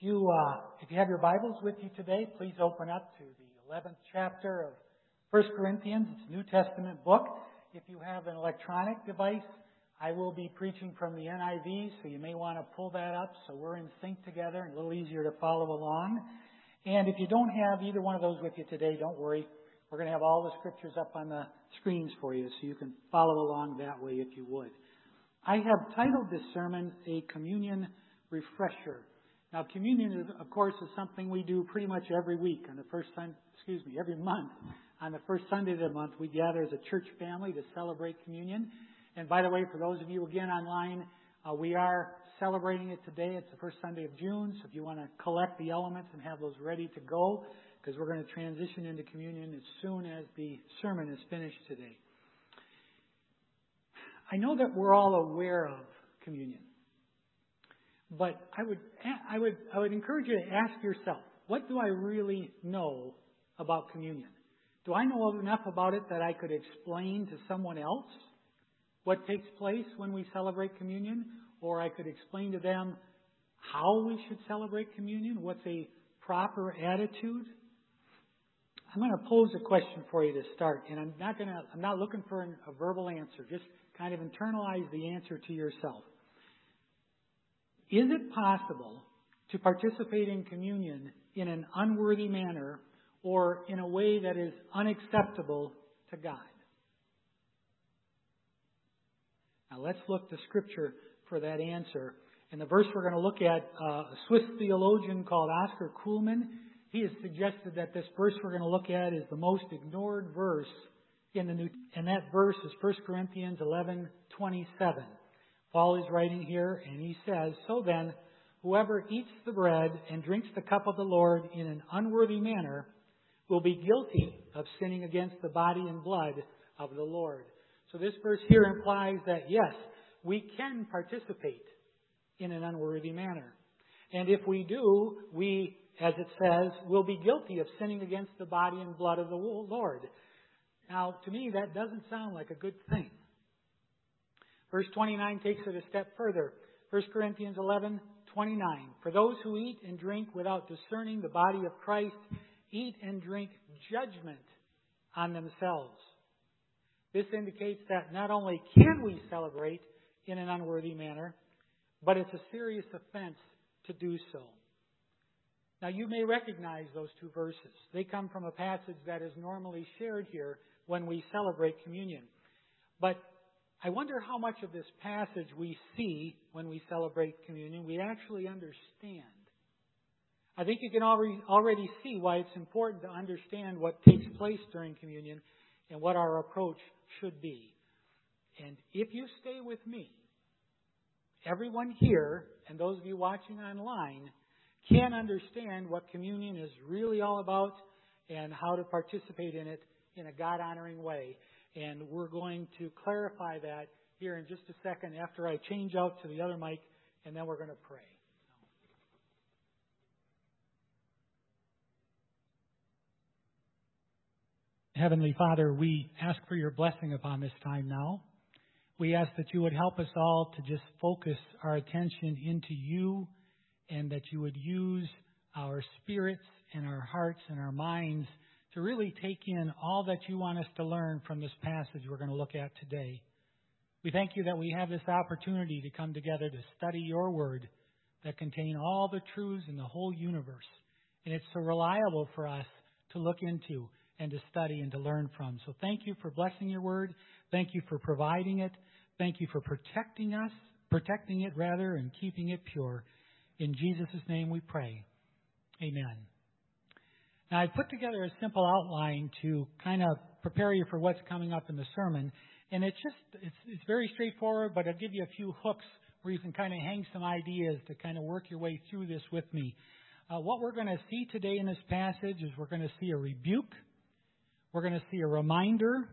you, uh, if you have your Bibles with you today, please open up to the 11th chapter of 1 Corinthians. It's a New Testament book. If you have an electronic device, I will be preaching from the NIV, so you may want to pull that up so we're in sync together and a little easier to follow along. And if you don't have either one of those with you today, don't worry. We're going to have all the scriptures up on the screens for you so you can follow along that way if you would. I have titled this sermon A Communion Refresher. Now, communion, is, of course, is something we do pretty much every week on the first Sunday, excuse me, every month. On the first Sunday of the month, we gather as a church family to celebrate communion. And by the way, for those of you again online, uh, we are celebrating it today. It's the first Sunday of June, so if you want to collect the elements and have those ready to go, because we're going to transition into communion as soon as the sermon is finished today. I know that we're all aware of communion. But I would, I would, I would encourage you to ask yourself, what do I really know about communion? Do I know enough about it that I could explain to someone else what takes place when we celebrate communion? Or I could explain to them how we should celebrate communion? What's a proper attitude? I'm going to pose a question for you to start, and I'm not going to, I'm not looking for an, a verbal answer. Just kind of internalize the answer to yourself. Is it possible to participate in communion in an unworthy manner or in a way that is unacceptable to God? Now let's look to Scripture for that answer. In the verse we're going to look at, uh, a Swiss theologian called Oscar Cullmann, he has suggested that this verse we're going to look at is the most ignored verse in the New, and that verse is 1 Corinthians 11:27. Paul is writing here, and he says, So then, whoever eats the bread and drinks the cup of the Lord in an unworthy manner will be guilty of sinning against the body and blood of the Lord. So this verse here implies that, yes, we can participate in an unworthy manner. And if we do, we, as it says, will be guilty of sinning against the body and blood of the Lord. Now, to me, that doesn't sound like a good thing. Verse 29 takes it a step further. 1 Corinthians 11, 29. For those who eat and drink without discerning the body of Christ eat and drink judgment on themselves. This indicates that not only can we celebrate in an unworthy manner, but it's a serious offense to do so. Now, you may recognize those two verses. They come from a passage that is normally shared here when we celebrate communion. But I wonder how much of this passage we see when we celebrate communion we actually understand. I think you can already see why it's important to understand what takes place during communion and what our approach should be. And if you stay with me, everyone here and those of you watching online can understand what communion is really all about and how to participate in it in a God honoring way. And we're going to clarify that here in just a second after I change out to the other mic, and then we're going to pray. Heavenly Father, we ask for your blessing upon this time now. We ask that you would help us all to just focus our attention into you and that you would use our spirits and our hearts and our minds to really take in all that you want us to learn from this passage we're going to look at today. We thank you that we have this opportunity to come together to study your word that contain all the truths in the whole universe. And it's so reliable for us to look into and to study and to learn from. So thank you for blessing your word. Thank you for providing it. Thank you for protecting us, protecting it rather, and keeping it pure. In Jesus' name we pray. Amen. Now, I put together a simple outline to kind of prepare you for what's coming up in the sermon. And it's just, it's, it's very straightforward, but I'll give you a few hooks where you can kind of hang some ideas to kind of work your way through this with me. Uh, what we're going to see today in this passage is we're going to see a rebuke, we're going to see a reminder,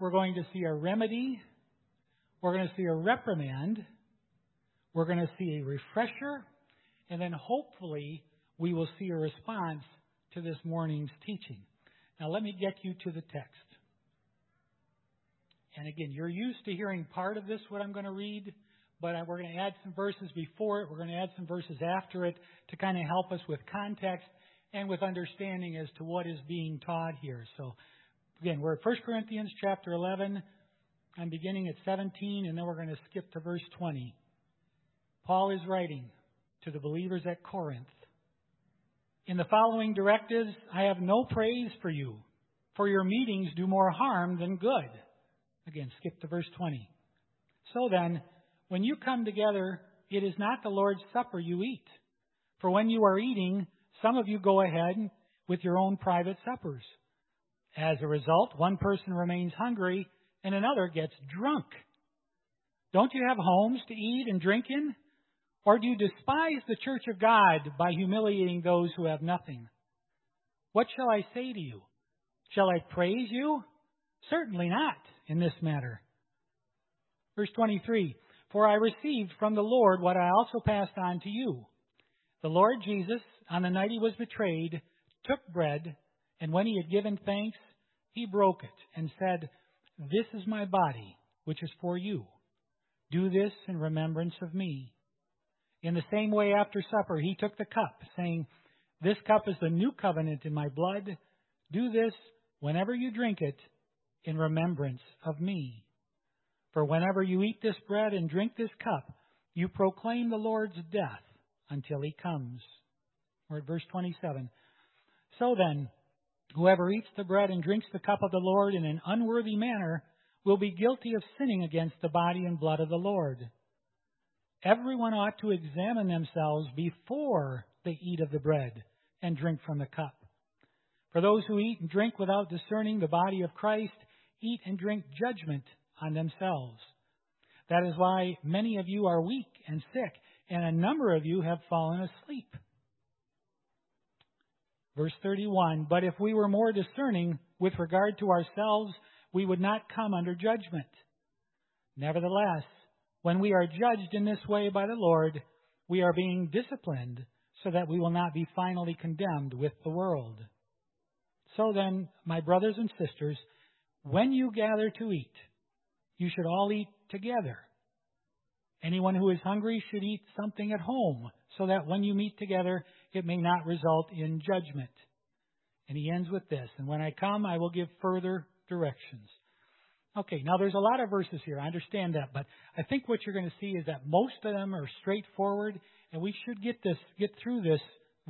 we're going to see a remedy, we're going to see a reprimand, we're going to see a refresher, and then hopefully we will see a response to this morning's teaching. Now, let me get you to the text. And again, you're used to hearing part of this, what I'm going to read, but we're going to add some verses before it. We're going to add some verses after it to kind of help us with context and with understanding as to what is being taught here. So, again, we're at 1 Corinthians chapter 11. I'm beginning at 17, and then we're going to skip to verse 20. Paul is writing to the believers at Corinth. In the following directives, I have no praise for you, for your meetings do more harm than good. Again, skip to verse 20. So then, when you come together, it is not the Lord's Supper you eat. For when you are eating, some of you go ahead with your own private suppers. As a result, one person remains hungry and another gets drunk. Don't you have homes to eat and drink in? Or do you despise the church of God by humiliating those who have nothing? What shall I say to you? Shall I praise you? Certainly not in this matter. Verse 23 For I received from the Lord what I also passed on to you. The Lord Jesus, on the night he was betrayed, took bread, and when he had given thanks, he broke it and said, This is my body, which is for you. Do this in remembrance of me. In the same way, after supper, he took the cup, saying, This cup is the new covenant in my blood. Do this whenever you drink it in remembrance of me. For whenever you eat this bread and drink this cup, you proclaim the Lord's death until he comes. We're at verse 27. So then, whoever eats the bread and drinks the cup of the Lord in an unworthy manner will be guilty of sinning against the body and blood of the Lord. Everyone ought to examine themselves before they eat of the bread and drink from the cup. For those who eat and drink without discerning the body of Christ eat and drink judgment on themselves. That is why many of you are weak and sick, and a number of you have fallen asleep. Verse 31 But if we were more discerning with regard to ourselves, we would not come under judgment. Nevertheless, when we are judged in this way by the Lord, we are being disciplined so that we will not be finally condemned with the world. So then, my brothers and sisters, when you gather to eat, you should all eat together. Anyone who is hungry should eat something at home, so that when you meet together, it may not result in judgment. And he ends with this And when I come, I will give further directions. Okay, now there's a lot of verses here. I understand that, but I think what you're going to see is that most of them are straightforward, and we should get this, get through this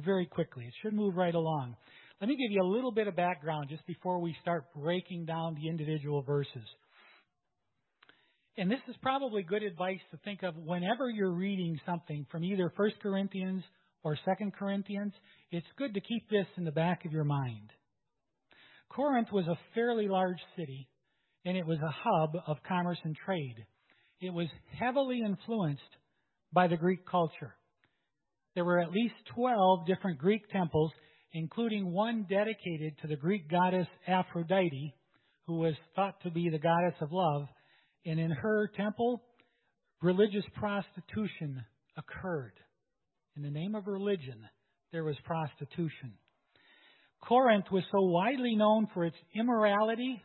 very quickly. It should move right along. Let me give you a little bit of background just before we start breaking down the individual verses. And this is probably good advice to think of whenever you're reading something from either 1 Corinthians or 2 Corinthians. It's good to keep this in the back of your mind. Corinth was a fairly large city, and it was a hub of commerce and trade. It was heavily influenced by the Greek culture. There were at least 12 different Greek temples including one dedicated to the Greek goddess Aphrodite, who was thought to be the goddess of love. And in her temple, religious prostitution occurred. In the name of religion, there was prostitution. Corinth was so widely known for its immorality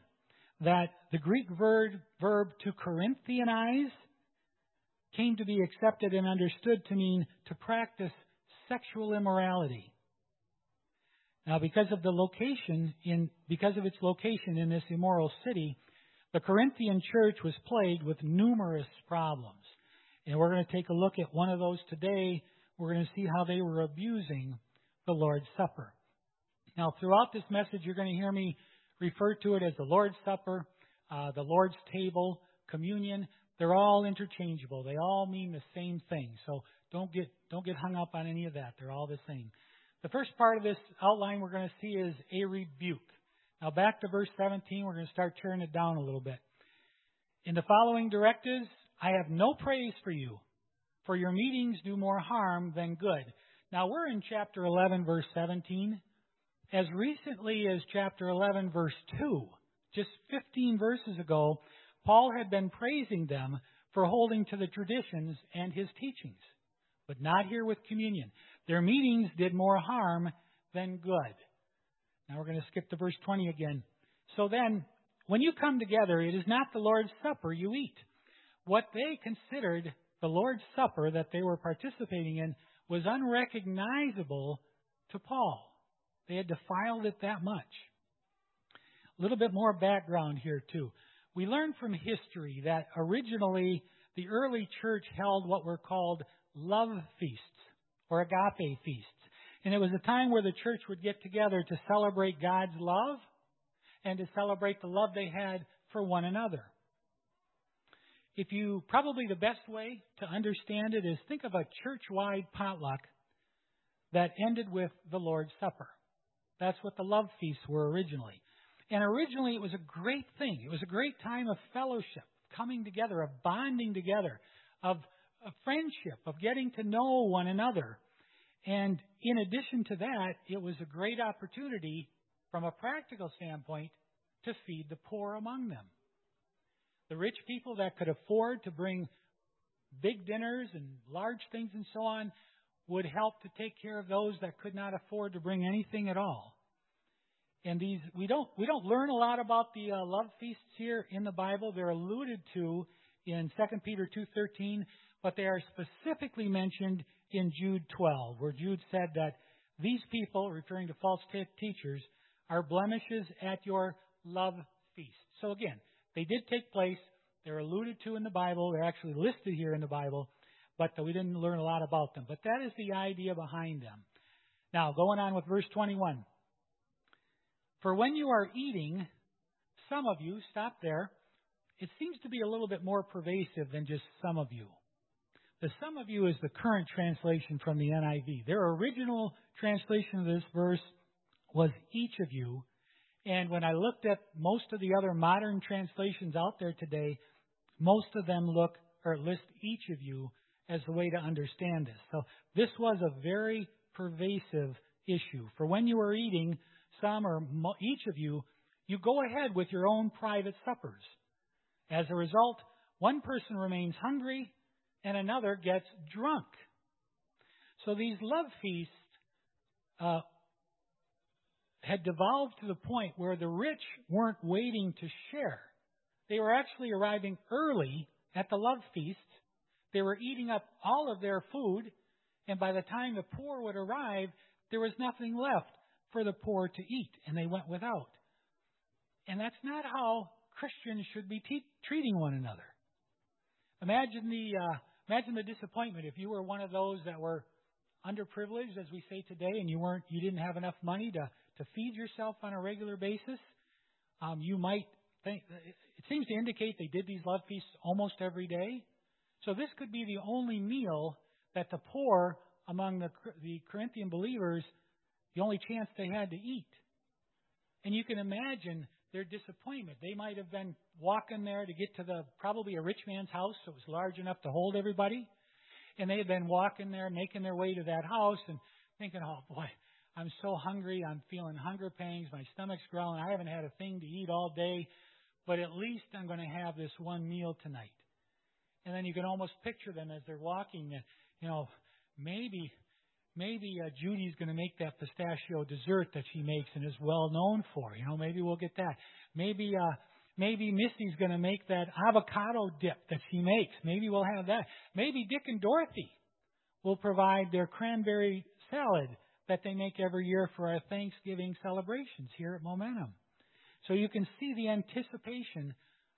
that the Greek verb, verb to Corinthianize came to be accepted and understood to mean to practice sexual immorality. Now, because of the location in, because of its location in this immoral city, the Corinthian church was plagued with numerous problems. And we're going to take a look at one of those today. We're going to see how they were abusing the Lord's Supper. Now, throughout this message, you're going to hear me refer to it as the Lord's Supper, uh, the Lord's table, communion. They're all interchangeable. They all mean the same thing. So don't get don't get hung up on any of that. They're all the same. The first part of this outline we're going to see is a rebuke. Now, back to verse 17, we're going to start tearing it down a little bit. In the following directives, I have no praise for you, for your meetings do more harm than good. Now, we're in chapter 11, verse 17. As recently as chapter 11, verse 2, just 15 verses ago, Paul had been praising them for holding to the traditions and his teachings, but not here with communion. Their meetings did more harm than good. Now we're going to skip to verse 20 again. So then, when you come together, it is not the Lord's Supper you eat. What they considered the Lord's Supper that they were participating in was unrecognizable to Paul. They had defiled it that much. A little bit more background here, too. We learn from history that originally the early church held what were called love feasts or agape feasts. And it was a time where the church would get together to celebrate God's love and to celebrate the love they had for one another. If you, probably the best way to understand it is think of a church wide potluck that ended with the Lord's Supper. That's what the love feasts were originally. And originally it was a great thing. It was a great time of fellowship, coming together, of bonding together, of, friendship, of getting to know one another. And in addition to that, it was a great opportunity from a practical standpoint to feed the poor among them. The rich people that could afford to bring big dinners and large things and so on would help to take care of those that could not afford to bring anything at all. And these we don't we don't learn a lot about the uh, love feasts here in the Bible. They're alluded to in 2 Peter 2:13, but they are specifically mentioned in Jude 12, where Jude said that these people, referring to false t- teachers, are blemishes at your love feast. So again, they did take place. They're alluded to in the Bible. They're actually listed here in the Bible, but we didn't learn a lot about them. But that is the idea behind them. Now, going on with verse 21. For when you are eating, some of you, stop there, it seems to be a little bit more pervasive than just some of you. The some of you is the current translation from the NIV. Their original translation of this verse was each of you, and when I looked at most of the other modern translations out there today, most of them look or list each of you as the way to understand this. So this was a very pervasive issue. For when you are eating, some or each of you, you go ahead with your own private suppers. As a result, one person remains hungry and another gets drunk. So these love feasts uh, had devolved to the point where the rich weren't waiting to share. They were actually arriving early at the love feast. They were eating up all of their food, and by the time the poor would arrive, there was nothing left for the poor to eat, and they went without. And that's not how Christians should be te- treating one another. Imagine the uh, imagine the disappointment if you were one of those that were underprivileged, as we say today, and you weren't you didn't have enough money to to feed yourself on a regular basis, um, you might think, it seems to indicate they did these love feasts almost every day. So this could be the only meal that the poor among the, the Corinthian believers, the only chance they had to eat. And you can imagine their disappointment. They might have been walking there to get to the probably a rich man's house, so it was large enough to hold everybody. And they had been walking there, making their way to that house, and thinking, "Oh boy, I'm so hungry. I'm feeling hunger pangs. My stomach's growling. I haven't had a thing to eat all day, but at least I'm going to have this one meal tonight. And then you can almost picture them as they're walking. And, you know, maybe, maybe uh, Judy's going to make that pistachio dessert that she makes and is well known for. You know, maybe we'll get that. Maybe, uh, maybe Missy's going to make that avocado dip that she makes. Maybe we'll have that. Maybe Dick and Dorothy will provide their cranberry salad that they make every year for our Thanksgiving celebrations here at Momentum. So you can see the anticipation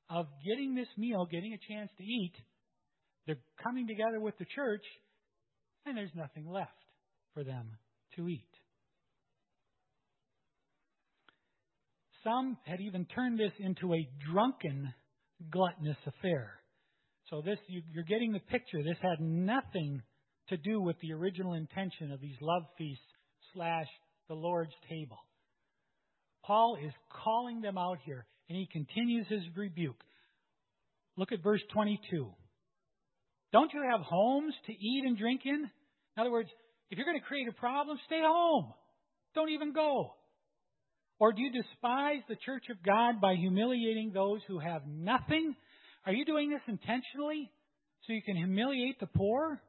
of getting this meal, getting a chance to eat. They're coming together with the church, and there's nothing left for them to eat. Some had even turned this into a drunken, gluttonous affair. So this, you, are getting the picture. This had nothing to do with the original intention of these love feasts slash the Lord's table. Paul is calling them out here, and he continues his rebuke. Look at verse 22. Don't you have homes to eat and drink in? In other words, if you're going to create a problem, stay home. Don't even go. Or do you despise the church of God by humiliating those who have nothing? Are you doing this intentionally so you can humiliate the poor?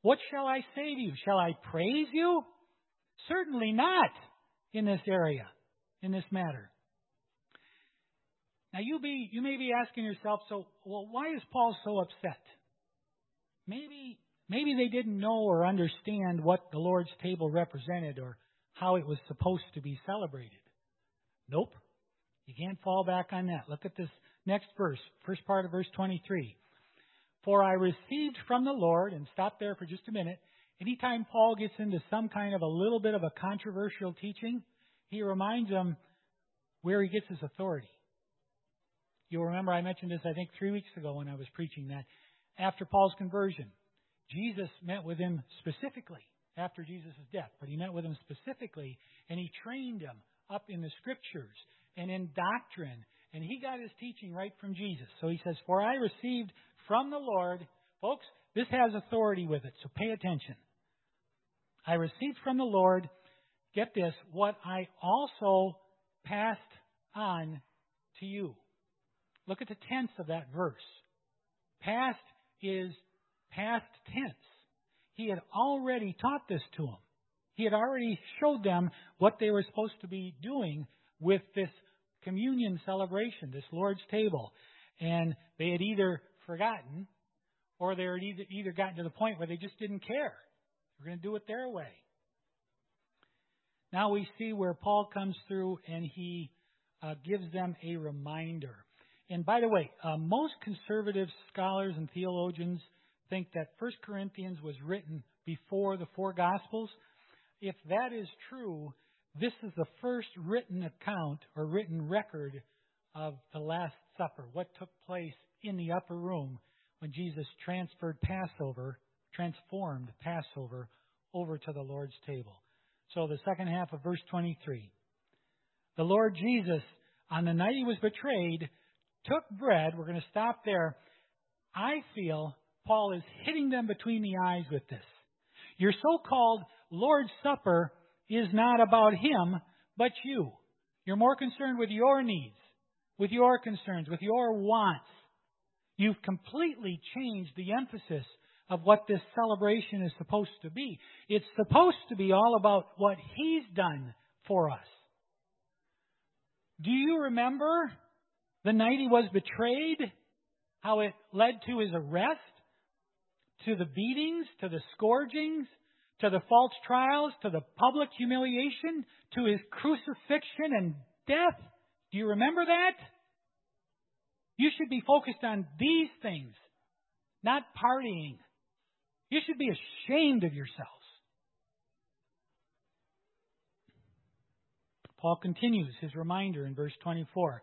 What shall I say to you? Shall I praise you? Certainly not in this area, in this matter. Now you be you may be asking yourself, so well, why is Paul so upset? Maybe maybe they didn't know or understand what the Lord's table represented or how it was supposed to be celebrated. Nope. You can't fall back on that. Look at this next verse, first part of verse 23. For I received from the Lord, and stop there for just a minute. Anytime Paul gets into some kind of a little bit of a controversial teaching, he reminds them where he gets his authority. You'll remember I mentioned this, I think, three weeks ago when I was preaching that. After Paul's conversion, Jesus met with him specifically after Jesus' death, but he met with him specifically and he trained him up in the scriptures and in doctrine. And he got his teaching right from Jesus. So he says, For I received from the Lord, folks, this has authority with it, so pay attention. I received from the Lord, get this, what I also passed on to you. Look at the tense of that verse. Past is past tense. He had already taught this to them. He had already showed them what they were supposed to be doing with this communion celebration, this Lord's table. And they had either forgotten or they had either, either gotten to the point where they just didn't care. They're going to do it their way. Now we see where Paul comes through and he uh, gives them a reminder. And by the way, uh, most conservative scholars and theologians think that 1 Corinthians was written before the four Gospels. If that is true, this is the first written account or written record of the Last Supper, what took place in the upper room when Jesus transferred Passover, transformed Passover over to the Lord's table. So the second half of verse 23. The Lord Jesus, on the night he was betrayed, took bread. We're going to stop there. I feel Paul is hitting them between the eyes with this. Your so called Lord's Supper is not about him, but you. You're more concerned with your needs, with your concerns, with your wants. You've completely changed the emphasis of what this celebration is supposed to be. It's supposed to be all about what He's done for us. Do you remember the night He was betrayed? How it led to His arrest? To the beatings? To the scourgings? To the false trials? To the public humiliation? To His crucifixion and death? Do you remember that? You should be focused on these things, not partying, you should be ashamed of yourselves. Paul continues his reminder in verse 24.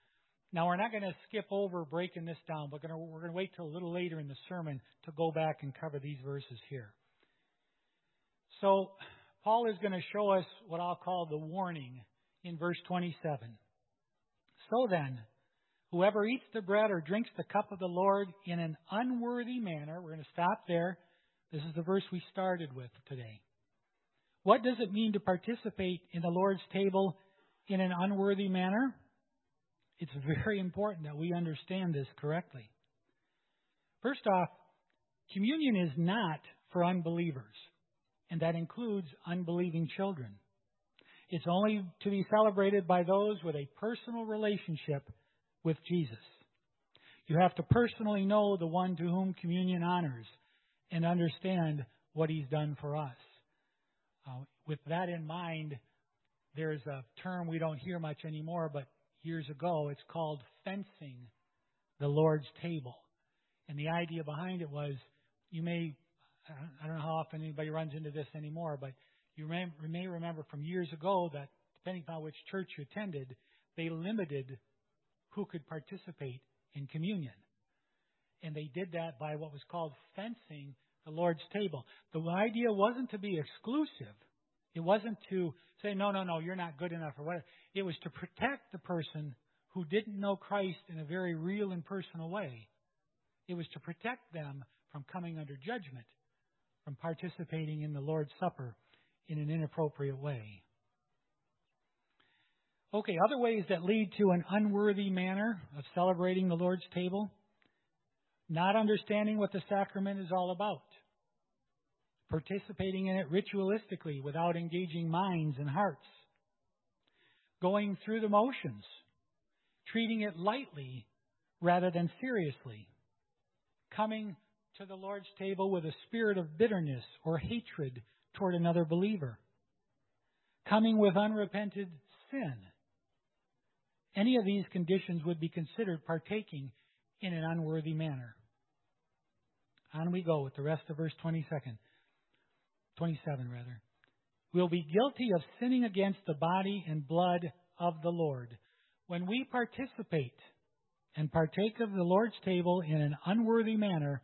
Now, we're not going to skip over breaking this down, but we're we're going to wait till a little later in the sermon to go back and cover these verses here. So, Paul is going to show us what I'll call the warning in verse 27. So then, whoever eats the bread or drinks the cup of the Lord in an unworthy manner, we're going to stop there. This is the verse we started with today. What does it mean to participate in the Lord's table in an unworthy manner? It's very important that we understand this correctly. First off, communion is not for unbelievers, and that includes unbelieving children. It's only to be celebrated by those with a personal relationship with Jesus. You have to personally know the one to whom communion honors and understand what he's done for us. Uh, with that in mind, there's a term we don't hear much anymore, but years ago it's called fencing the Lord's table. And the idea behind it was you may, I don't know how often anybody runs into this anymore, but you may, remember from years ago that depending upon which church you attended, they limited who could participate in communion. And they did that by what was called fencing the Lord's table. The idea wasn't to be exclusive. It wasn't to say, no, no, no, you're not good enough or whatever. It was to protect the person who didn't know Christ in a very real and personal way. It was to protect them from coming under judgment, from participating in the Lord's Supper in an inappropriate way. Okay, other ways that lead to an unworthy manner of celebrating the Lord's table. Not understanding what the sacrament is all about. Participating in it ritualistically without engaging minds and hearts. Going through the motions. Treating it lightly rather than seriously. Coming to the Lord's table with a spirit of bitterness or hatred toward another believer. Coming with unrepented sin any of these conditions would be considered partaking in an unworthy manner. On we go with the rest of verse 22nd, 27 rather. We'll be guilty of sinning against the body and blood of the Lord. When we participate and partake of the Lord's table in an unworthy manner,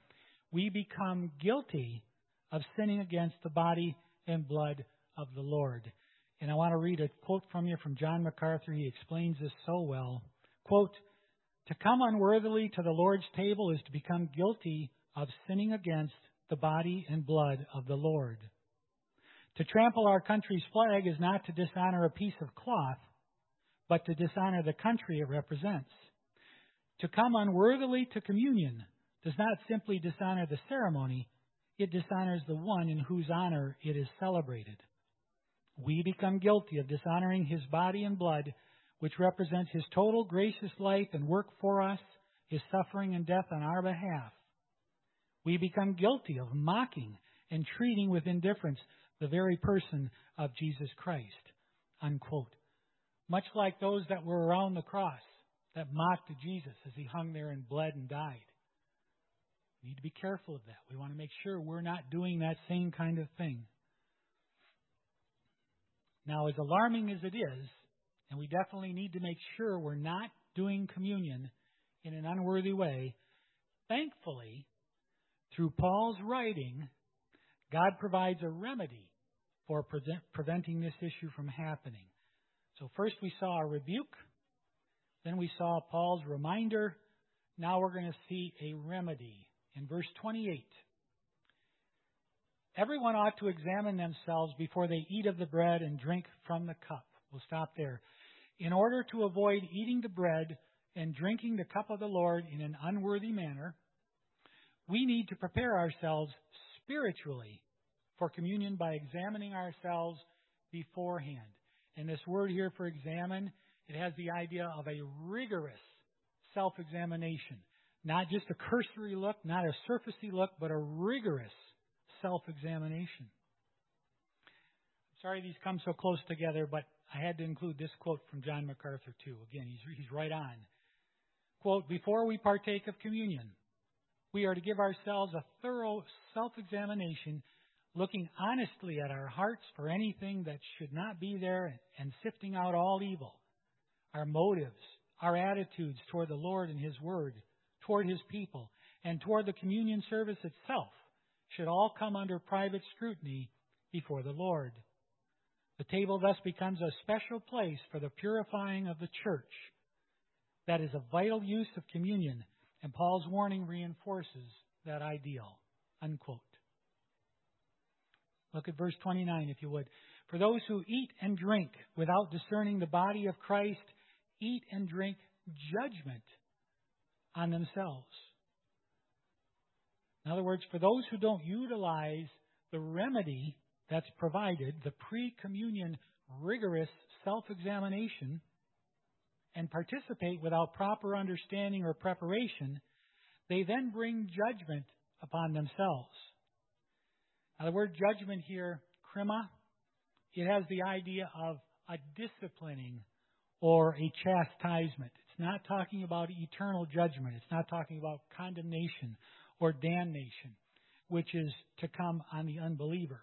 we become guilty of sinning against the body and blood of the Lord. And I want to read a quote from you from John MacArthur. He explains this so well. Quote, To come unworthily to the Lord's table is to become guilty of sinning against the body and blood of the Lord. To trample our country's flag is not to dishonor a piece of cloth, but to dishonor the country it represents. To come unworthily to communion does not simply dishonor the ceremony, it dishonors the one in whose honor it is celebrated we become guilty of dishonoring his body and blood, which represents his total gracious life and work for us, his suffering and death on our behalf. We become guilty of mocking and treating with indifference the very person of Jesus Christ. Unquote. Much like those that were around the cross that mocked Jesus as he hung there and bled and died. We need to be careful of that. We want to make sure we're not doing that same kind of thing. Now, as alarming as it is, and we definitely need to make sure we're not doing communion in an unworthy way, thankfully, through Paul's writing, God provides a remedy for pre- preventing this issue from happening. So, first we saw a rebuke, then we saw Paul's reminder. Now we're going to see a remedy. In verse 28, Everyone ought to examine themselves before they eat of the bread and drink from the cup. We'll stop there. In order to avoid eating the bread and drinking the cup of the Lord in an unworthy manner, we need to prepare ourselves spiritually for communion by examining ourselves beforehand. And this word here for examine, it has the idea of a rigorous self examination. Not just a cursory look, not a surfacey look, but a rigorous self examination. Sorry these come so close together, but I had to include this quote from John MacArthur, too. Again, he's, he's right on. Quote Before we partake of communion, we are to give ourselves a thorough self examination, looking honestly at our hearts for anything that should not be there and sifting out all evil. Our motives, our attitudes toward the Lord and His Word, toward His people, and toward the communion service itself should all come under private scrutiny before the Lord. The table thus becomes a special place for the purifying of the church. That is a vital use of communion, and Paul's warning reinforces that ideal. Unquote. Look at verse 29, if you would. For those who eat and drink without discerning the body of Christ, eat and drink judgment on themselves. In other words, for those who don't utilize the remedy that's provided, the pre communion rigorous self examination, and participate without proper understanding or preparation, they then bring judgment upon themselves. Now, the word judgment here, krima, it has the idea of a disciplining or a chastisement. It's not talking about eternal judgment. It's not talking about condemnation or damnation, which is to come on the unbeliever.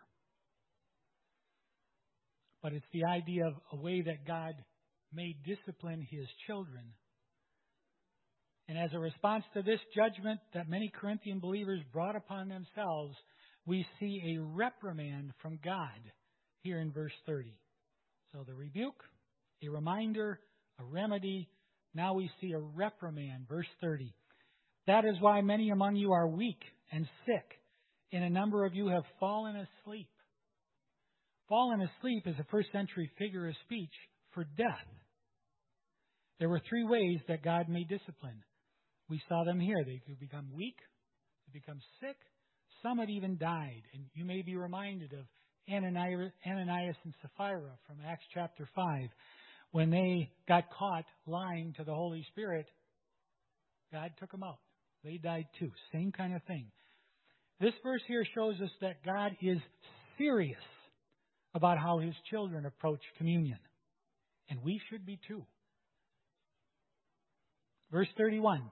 But it's the idea of a way that God may discipline his children. And as a response to this judgment that many Corinthian believers brought upon themselves, we see a reprimand from God here in verse 30. So the rebuke, a reminder, a remedy. Now we see a reprimand, verse 30. That is why many among you are weak and sick, and a number of you have fallen asleep. fallen asleep is a first century figure of speech for death. There were three ways that God may discipline. We saw them here. They could become weak, they become sick, some had even died. And you may be reminded of Ananias and Sapphira from Acts chapter 5. When they got caught lying to the Holy Spirit, God took them out. They died too. Same kind of thing. This verse here shows us that God is serious about how his children approach communion. And we should be too. Verse 31.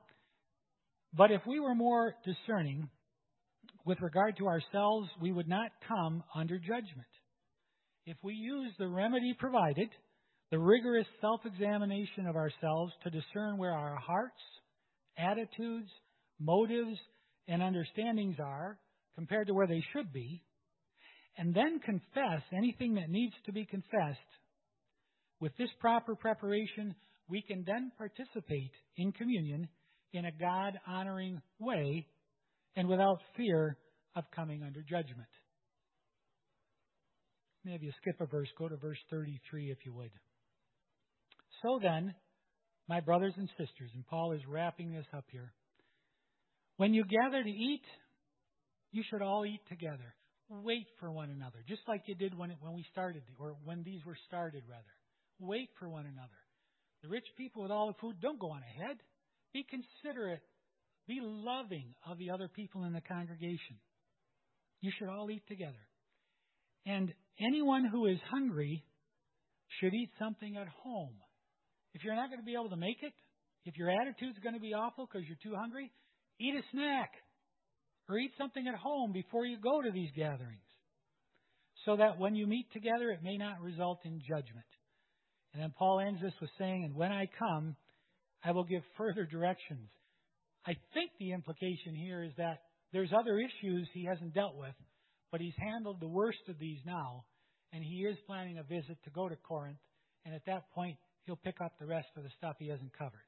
But if we were more discerning with regard to ourselves, we would not come under judgment. If we use the remedy provided, the rigorous self examination of ourselves to discern where our hearts, attitudes, motives, and understandings are compared to where they should be, and then confess anything that needs to be confessed, with this proper preparation, we can then participate in communion in a God honoring way and without fear of coming under judgment. Maybe you skip a verse, go to verse 33 if you would. So then, my brothers and sisters, and Paul is wrapping this up here. When you gather to eat, you should all eat together. Wait for one another, just like you did when, when we started, or when these were started, rather. Wait for one another. The rich people with all the food, don't go on ahead. Be considerate. Be loving of the other people in the congregation. You should all eat together. And anyone who is hungry should eat something at home. If you're not going to be able to make it, if your attitude's going to be awful because you're too hungry, eat a snack or eat something at home before you go to these gatherings so that when you meet together, it may not result in judgment. And then Paul ends this with saying, And when I come, I will give further directions. I think the implication here is that there's other issues he hasn't dealt with, but he's handled the worst of these now, and he is planning a visit to go to Corinth, and at that point, he'll pick up the rest of the stuff he hasn't covered.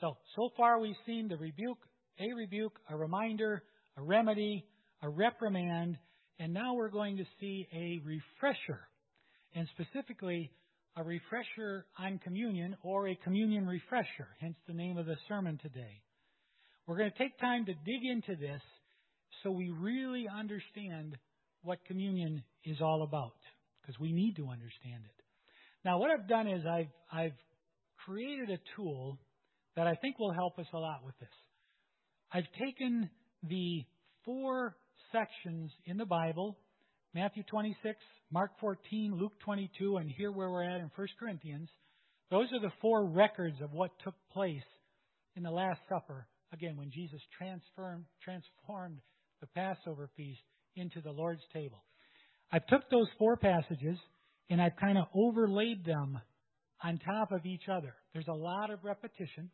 So, so far we've seen the rebuke, a rebuke, a reminder, a remedy, a reprimand, and now we're going to see a refresher. And specifically, a refresher on communion or a communion refresher, hence the name of the sermon today. We're going to take time to dig into this so we really understand what communion is all about, because we need to understand it. Now, what I've done is I've, I've created a tool that I think will help us a lot with this. I've taken the four sections in the Bible Matthew 26, Mark 14, Luke 22, and here where we're at in 1 Corinthians. Those are the four records of what took place in the Last Supper, again, when Jesus transformed, transformed the Passover feast into the Lord's table. I took those four passages and I've kind of overlaid them on top of each other. There's a lot of repetition,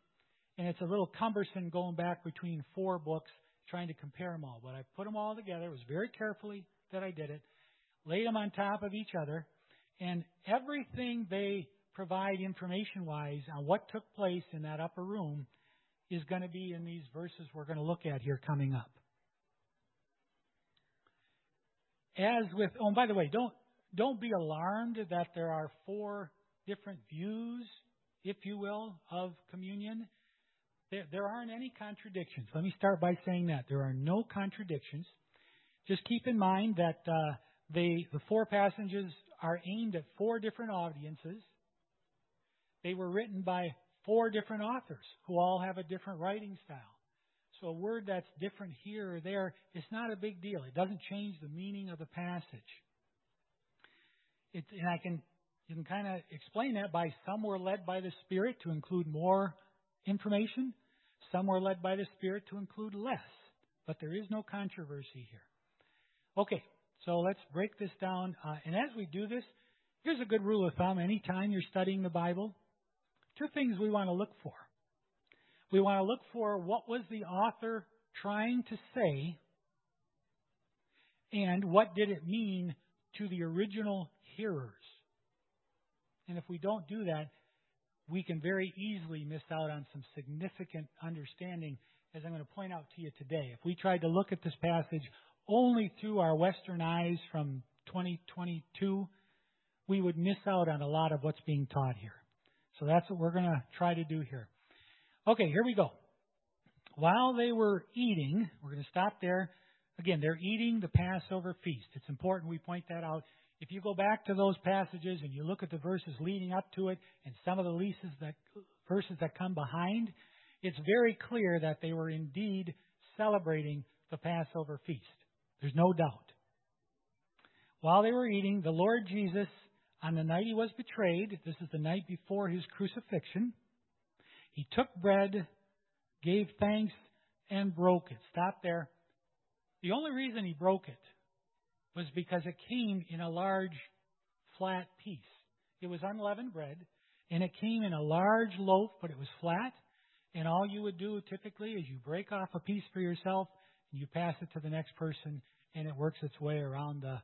and it's a little cumbersome going back between four books trying to compare them all. But I put them all together. It was very carefully that I did it laid them on top of each other, and everything they provide information wise on what took place in that upper room is going to be in these verses we're going to look at here coming up. As with, oh, by the way, don't don't be alarmed that there are four different views, if you will, of communion. There, there aren't any contradictions. Let me start by saying that there are no contradictions. Just keep in mind that uh, they, the four passages are aimed at four different audiences. They were written by four different authors who all have a different writing style. So a word that's different here or there, it's not a big deal. It doesn't change the meaning of the passage. It, and I can you can kind of explain that by some were led by the Spirit to include more information, some were led by the Spirit to include less. But there is no controversy here. Okay, so let's break this down. Uh, and as we do this, here's a good rule of thumb. Anytime you're studying the Bible, two things we want to look for. We want to look for what was the author trying to say and what did it mean to the original hearers. And if we don't do that, we can very easily miss out on some significant understanding, as I'm going to point out to you today. If we tried to look at this passage only through our Western eyes from 2022, we would miss out on a lot of what's being taught here. So that's what we're going to try to do here. Okay, here we go. While they were eating, we're going to stop there. Again, they're eating the Passover feast. It's important we point that out. If you go back to those passages and you look at the verses leading up to it and some of the leases that, verses that come behind, it's very clear that they were indeed celebrating the Passover feast. There's no doubt. While they were eating, the Lord Jesus, on the night he was betrayed, this is the night before his crucifixion, he took bread, gave thanks, and broke it. Stop there. The only reason he broke it was because it came in a large, flat piece. It was unleavened bread, and it came in a large loaf, but it was flat. And all you would do typically is you break off a piece for yourself, and you pass it to the next person, and it works its way around the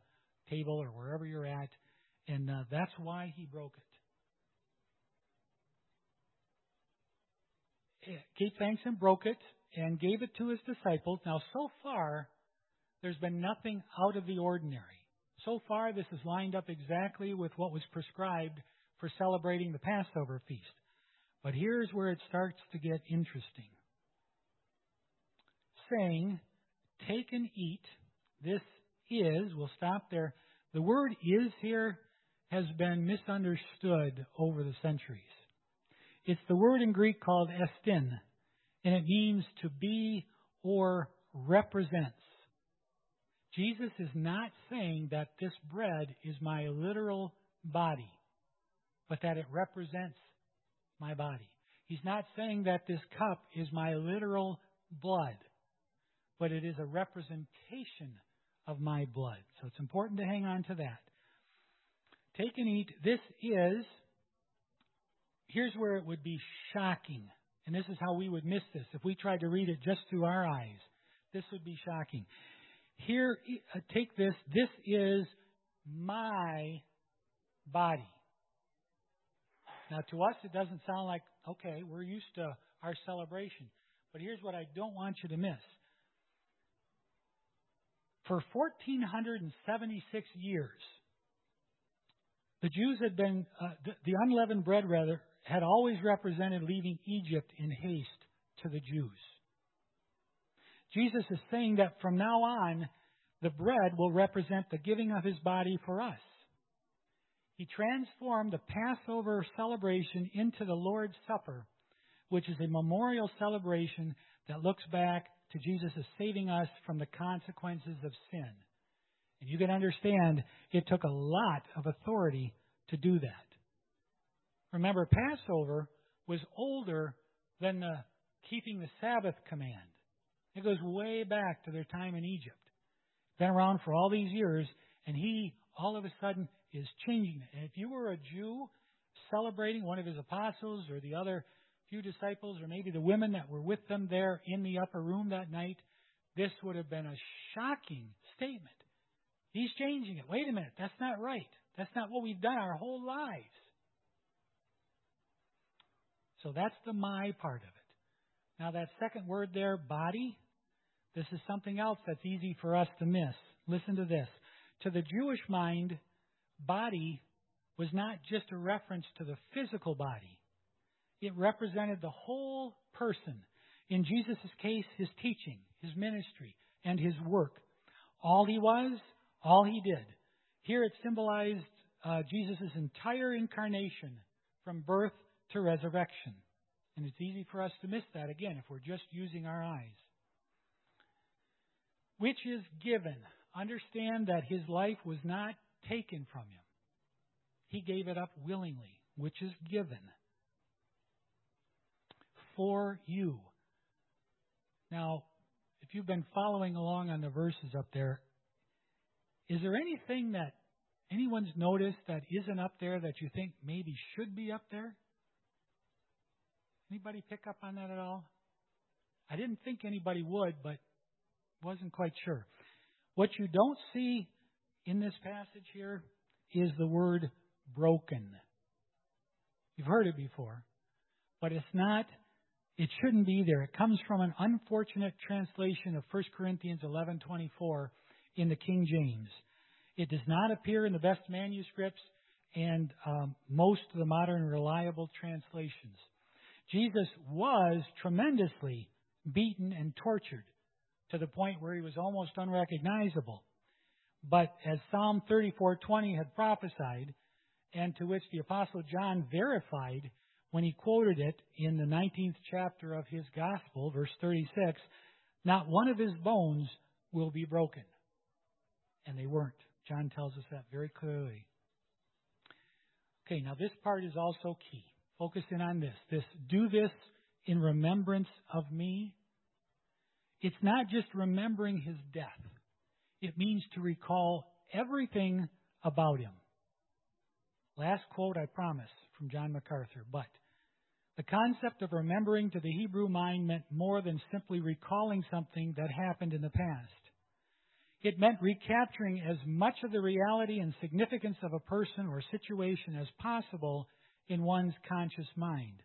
table or wherever you're at. And uh, that's why he broke it. Gave thanks and broke it, and gave it to his disciples. Now, so far, there's been nothing out of the ordinary. So far, this is lined up exactly with what was prescribed for celebrating the Passover feast. But here's where it starts to get interesting. Saying, Take and eat. This is, we'll stop there. The word is here has been misunderstood over the centuries. It's the word in Greek called estin, and it means to be or represents. Jesus is not saying that this bread is my literal body, but that it represents my body. He's not saying that this cup is my literal blood, but it is a representation of my blood. So it's important to hang on to that. Take and eat. This is, here's where it would be shocking. And this is how we would miss this. If we tried to read it just through our eyes, this would be shocking. Here, uh, take this. This is my body. Now, to us, it doesn't sound like, okay, we're used to our celebration. But here's what I don't want you to miss. For 1476 years, the Jews had been, uh, the, the unleavened bread, rather, had always represented leaving Egypt in haste to the Jews. Jesus is saying that from now on, the bread will represent the giving of his body for us. He transformed the Passover celebration into the Lord's Supper, which is a memorial celebration that looks back to Jesus as saving us from the consequences of sin. And you can understand it took a lot of authority to do that. Remember, Passover was older than the keeping the Sabbath command. It goes way back to their time in Egypt. Been around for all these years, and he all of a sudden is changing it. And if you were a Jew celebrating one of his apostles or the other few disciples or maybe the women that were with them there in the upper room that night, this would have been a shocking statement. He's changing it. Wait a minute, that's not right. That's not what we've done our whole lives. So that's the my part of it. Now, that second word there, body, this is something else that's easy for us to miss. Listen to this. To the Jewish mind, body was not just a reference to the physical body, it represented the whole person. In Jesus' case, his teaching, his ministry, and his work. All he was, all he did. Here it symbolized uh, Jesus' entire incarnation from birth to resurrection. And it's easy for us to miss that again if we're just using our eyes. Which is given. Understand that his life was not taken from him. He gave it up willingly, which is given for you. Now, if you've been following along on the verses up there, is there anything that anyone's noticed that isn't up there that you think maybe should be up there? Anybody pick up on that at all? I didn't think anybody would, but wasn't quite sure. What you don't see in this passage here is the word broken. You've heard it before, but it's not, it shouldn't be there. It comes from an unfortunate translation of 1 Corinthians 11:24 in the King James. It does not appear in the best manuscripts and um, most of the modern reliable translations. Jesus was tremendously beaten and tortured to the point where he was almost unrecognizable. But as Psalm 34:20 had prophesied, and to which the apostle John verified when he quoted it in the 19th chapter of his gospel, verse 36, not one of his bones will be broken. And they weren't. John tells us that very clearly. Okay, now this part is also key. Focus in on this. This do this in remembrance of me. It's not just remembering his death. It means to recall everything about him. Last quote, I promise, from John MacArthur. But the concept of remembering to the Hebrew mind meant more than simply recalling something that happened in the past. It meant recapturing as much of the reality and significance of a person or situation as possible in one's conscious mind.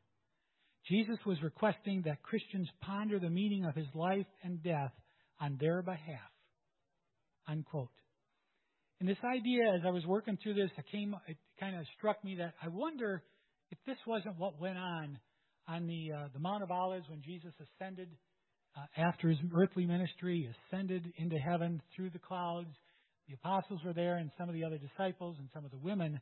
Jesus was requesting that Christians ponder the meaning of his life and death on their behalf. Unquote. And this idea, as I was working through this, it came, it kind of struck me that I wonder if this wasn't what went on on the uh, the Mount of Olives when Jesus ascended uh, after his earthly ministry, ascended into heaven through the clouds. The apostles were there, and some of the other disciples, and some of the women.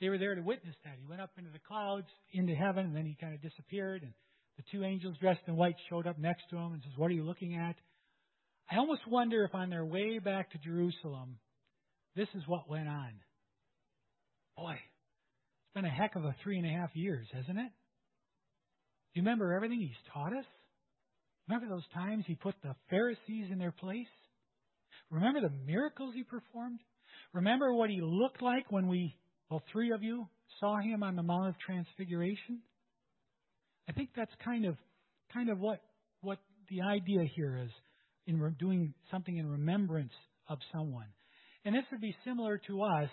They were there to witness that. He went up into the clouds, into heaven, and then he kind of disappeared. And the two angels dressed in white showed up next to him and says, "What are you looking at?" I almost wonder if on their way back to Jerusalem, this is what went on. Boy, it's been a heck of a three and a half years, hasn't it? Do you remember everything he's taught us? Remember those times he put the Pharisees in their place? Remember the miracles he performed? Remember what he looked like when we, well, three of you saw him on the Mount of Transfiguration? I think that's kind of, kind of what, what the idea here is in doing something in remembrance of someone. And this would be similar to us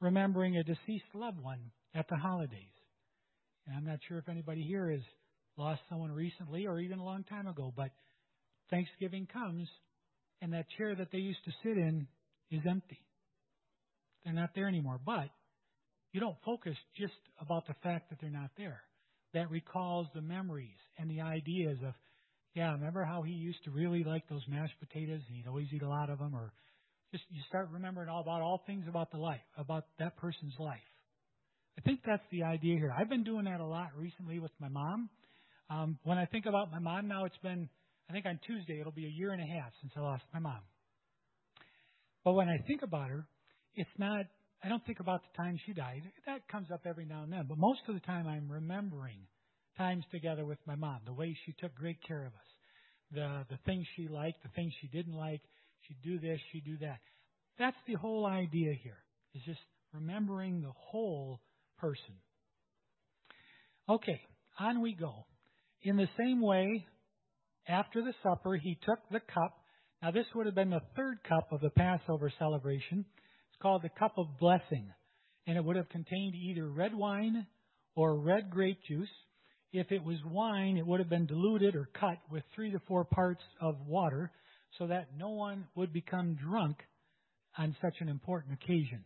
remembering a deceased loved one at the holidays. And I'm not sure if anybody here has lost someone recently or even a long time ago, but Thanksgiving comes and that chair that they used to sit in is empty. They're not there anymore. But you don't focus just about the fact that they're not there. That recalls the memories and the ideas of, yeah, remember how he used to really like those mashed potatoes and he'd always eat a lot of them? Or just you start remembering all about all things about the life, about that person's life. I think that's the idea here. I've been doing that a lot recently with my mom. Um, when I think about my mom now, it's been, I think on Tuesday, it'll be a year and a half since I lost my mom. But when I think about her, it's not, I don't think about the time she died. That comes up every now and then. But most of the time, I'm remembering times together with my mom, the way she took great care of us, the, the things she liked, the things she didn't like. She'd do this, she'd do that. That's the whole idea here, is just remembering the whole person. Okay, on we go. In the same way, after the supper, he took the cup. Now, this would have been the third cup of the Passover celebration. It's called the cup of blessing. And it would have contained either red wine or red grape juice. If it was wine, it would have been diluted or cut with three to four parts of water so that no one would become drunk on such an important occasion.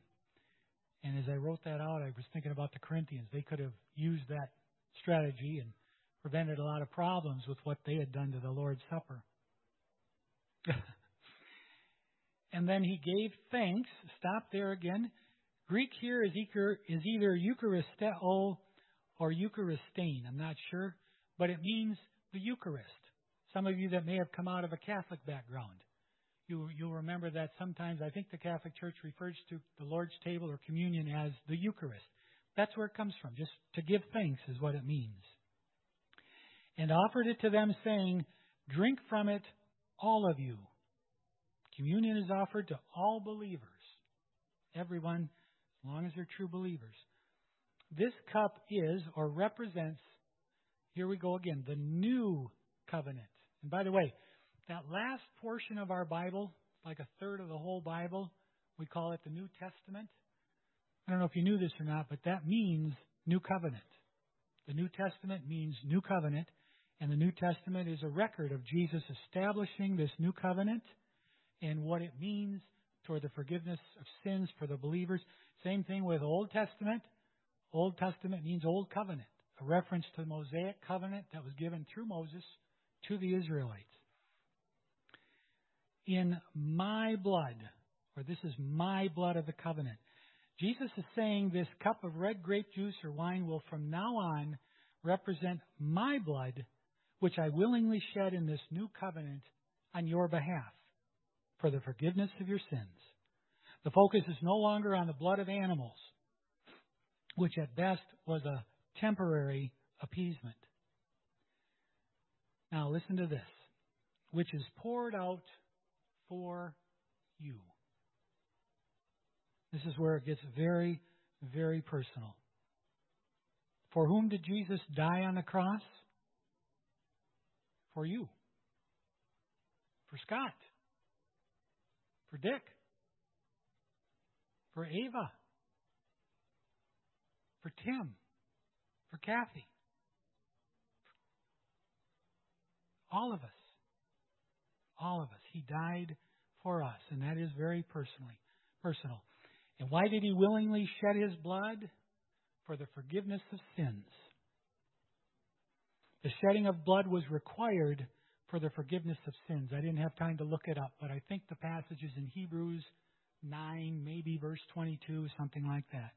And as I wrote that out, I was thinking about the Corinthians. They could have used that strategy and prevented a lot of problems with what they had done to the Lord's Supper. and then he gave thanks. Stop there again. Greek here is either, is either Eucharisteo or Eucharistane. I'm not sure, but it means the Eucharist. Some of you that may have come out of a Catholic background you, you'll remember that sometimes I think the Catholic Church refers to the Lord's table or communion as the Eucharist. That's where it comes from. Just to give thanks is what it means. And offered it to them, saying, Drink from it, all of you. Communion is offered to all believers. Everyone, as long as they're true believers. This cup is or represents, here we go again, the new covenant. And by the way, that last portion of our Bible, like a third of the whole Bible, we call it the New Testament. I don't know if you knew this or not, but that means New Covenant. The New Testament means New Covenant, and the New Testament is a record of Jesus establishing this New Covenant and what it means toward the forgiveness of sins for the believers. Same thing with Old Testament. Old Testament means Old Covenant, a reference to the Mosaic covenant that was given through Moses to the Israelites. In my blood, or this is my blood of the covenant. Jesus is saying this cup of red grape juice or wine will from now on represent my blood, which I willingly shed in this new covenant on your behalf for the forgiveness of your sins. The focus is no longer on the blood of animals, which at best was a temporary appeasement. Now listen to this, which is poured out for you. This is where it gets very, very personal. For whom did Jesus die on the cross? For you. For Scott. For Dick. For Ava. For Tim. For Kathy. All of us. All of us. He died for us, and that is very personally personal. And why did he willingly shed his blood? For the forgiveness of sins. The shedding of blood was required for the forgiveness of sins. I didn't have time to look it up, but I think the passage is in Hebrews 9, maybe verse 22, something like that.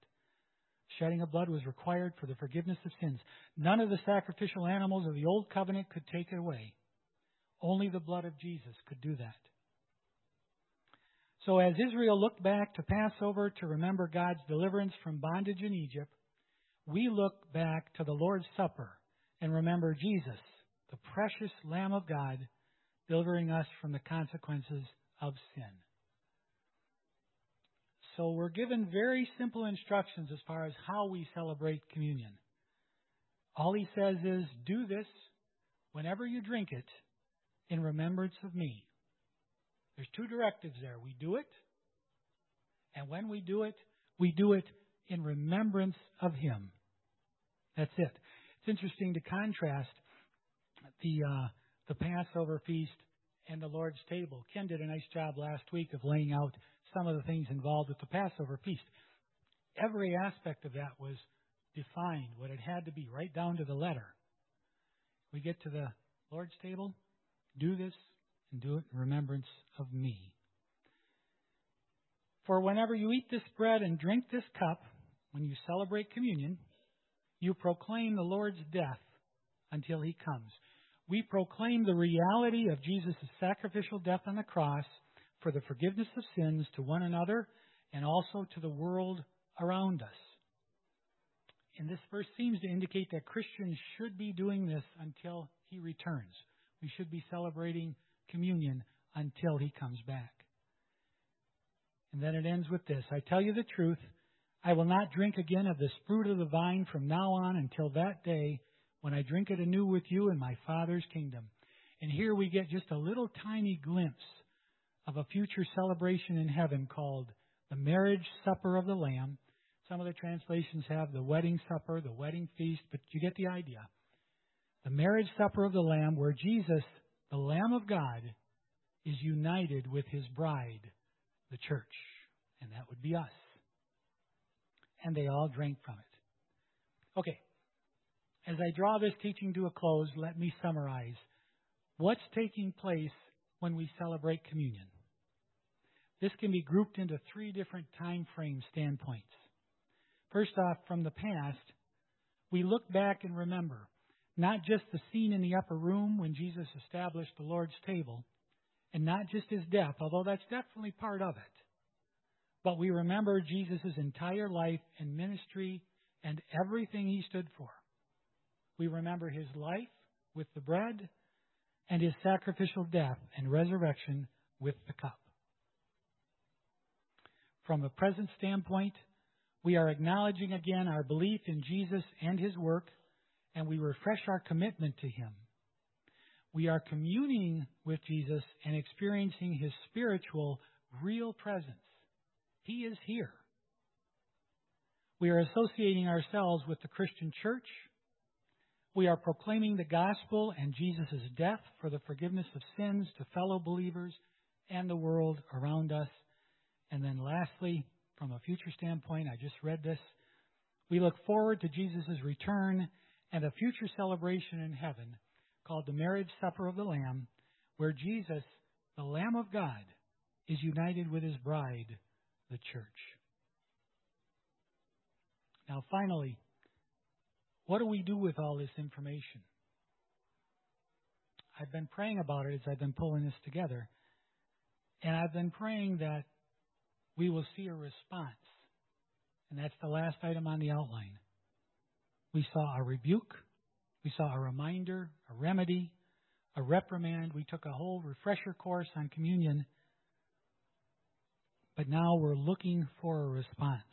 Shedding of blood was required for the forgiveness of sins. None of the sacrificial animals of the Old Covenant could take it away. Only the blood of Jesus could do that. So as Israel looked back to Passover to remember God's deliverance from bondage in Egypt, we look back to the Lord's Supper and remember Jesus, the precious Lamb of God, delivering us from the consequences of sin. So we're given very simple instructions as far as how we celebrate communion. All he says is, do this whenever you drink it in remembrance of me. There's two directives there. We do it, and when we do it, we do it in remembrance of him. That's it. It's interesting to contrast the uh, the Passover feast and the Lord's table. Ken did a nice job last week of laying out some of the things involved with the Passover feast. Every aspect of that was defined, what it had to be, right down to the letter. We get to the Lord's table, do this, and do it in remembrance of me. For whenever you eat this bread and drink this cup, when you celebrate communion, you proclaim the Lord's death until he comes. We proclaim the reality of Jesus' sacrificial death on the cross for the forgiveness of sins to one another and also to the world around us. And this verse seems to indicate that Christians should be doing this until he returns. We should be celebrating communion until he comes back. And then it ends with this I tell you the truth, I will not drink again of this fruit of the vine from now on until that day when I drink it anew with you in my Father's kingdom. And here we get just a little tiny glimpse of a future celebration in heaven called the marriage supper of the Lamb. Some of the translations have the wedding supper, the wedding feast, but you get the idea. The marriage supper of the Lamb, where Jesus, the Lamb of God, is united with his bride, the church. And that would be us. And they all drank from it. Okay, as I draw this teaching to a close, let me summarize what's taking place when we celebrate communion. This can be grouped into three different time frame standpoints. First off, from the past, we look back and remember not just the scene in the upper room when Jesus established the Lord's table, and not just his death, although that's definitely part of it, but we remember Jesus' entire life and ministry and everything he stood for. We remember his life with the bread and his sacrificial death and resurrection with the cup. From a present standpoint, we are acknowledging again our belief in Jesus and his work, and we refresh our commitment to him. We are communing with Jesus and experiencing his spiritual, real presence. He is here. We are associating ourselves with the Christian church we are proclaiming the gospel and Jesus' death for the forgiveness of sins to fellow believers and the world around us. And then lastly, from a future standpoint, I just read this. We look forward to Jesus' return and a future celebration in heaven called the Marriage Supper of the Lamb, where Jesus, the Lamb of God, is united with his bride, the church. Now, finally, what do we do with all this information? I've been praying about it as I've been pulling this together. And I've been praying that we will see a response. And that's the last item on the outline. We saw a rebuke, we saw a reminder, a remedy, a reprimand. We took a whole refresher course on communion. But now we're looking for a response.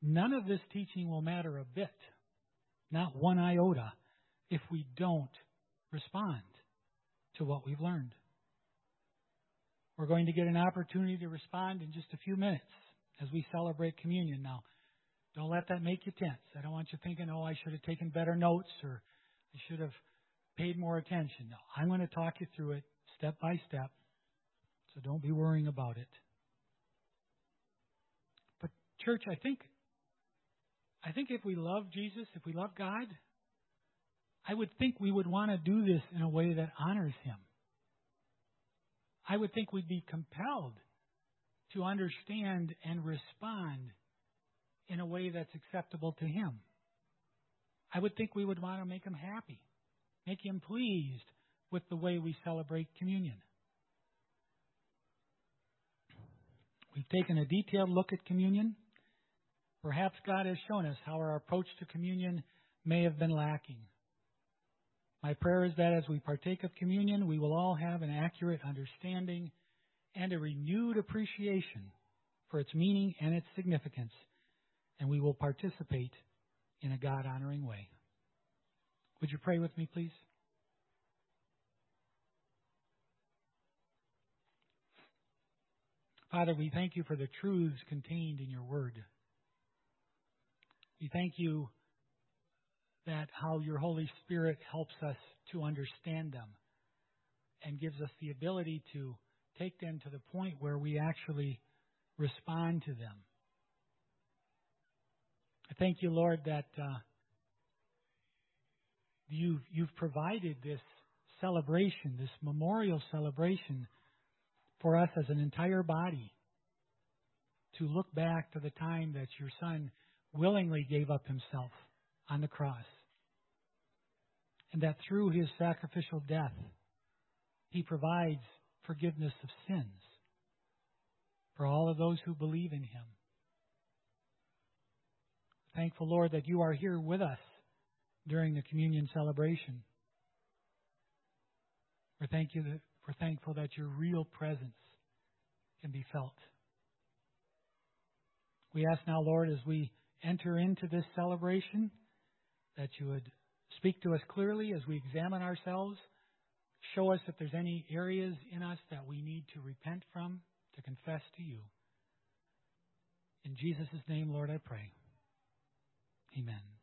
None of this teaching will matter a bit, not one iota, if we don't respond to what we've learned. We're going to get an opportunity to respond in just a few minutes as we celebrate communion. Now, don't let that make you tense. I don't want you thinking, oh, I should have taken better notes or I should have paid more attention. No, I'm going to talk you through it step by step. So don't be worrying about it. But church, I think I think if we love Jesus, if we love God, I would think we would want to do this in a way that honors Him. I would think we'd be compelled to understand and respond in a way that's acceptable to Him. I would think we would want to make Him happy, make Him pleased with the way we celebrate communion. We've taken a detailed look at communion. Perhaps God has shown us how our approach to communion may have been lacking. My prayer is that as we partake of communion, we will all have an accurate understanding and a renewed appreciation for its meaning and its significance, and we will participate in a God honoring way. Would you pray with me, please? Father, we thank you for the truths contained in your word. We thank you that how your Holy Spirit helps us to understand them and gives us the ability to take them to the point where we actually respond to them. Thank you, Lord, that uh, you've, you've provided this celebration, this memorial celebration for us as an entire body to look back to the time that your Son willingly gave up himself on the cross. And that through his sacrificial death, he provides forgiveness of sins for all of those who believe in him. Thankful, Lord, that you are here with us during the communion celebration. We're, thank you that, we're thankful that your real presence can be felt. We ask now, Lord, as we enter into this celebration, that you would speak to us clearly as we examine ourselves. Show us if there's any areas in us that we need to repent from, to confess to you. In Jesus' name, Lord, I pray. Amen.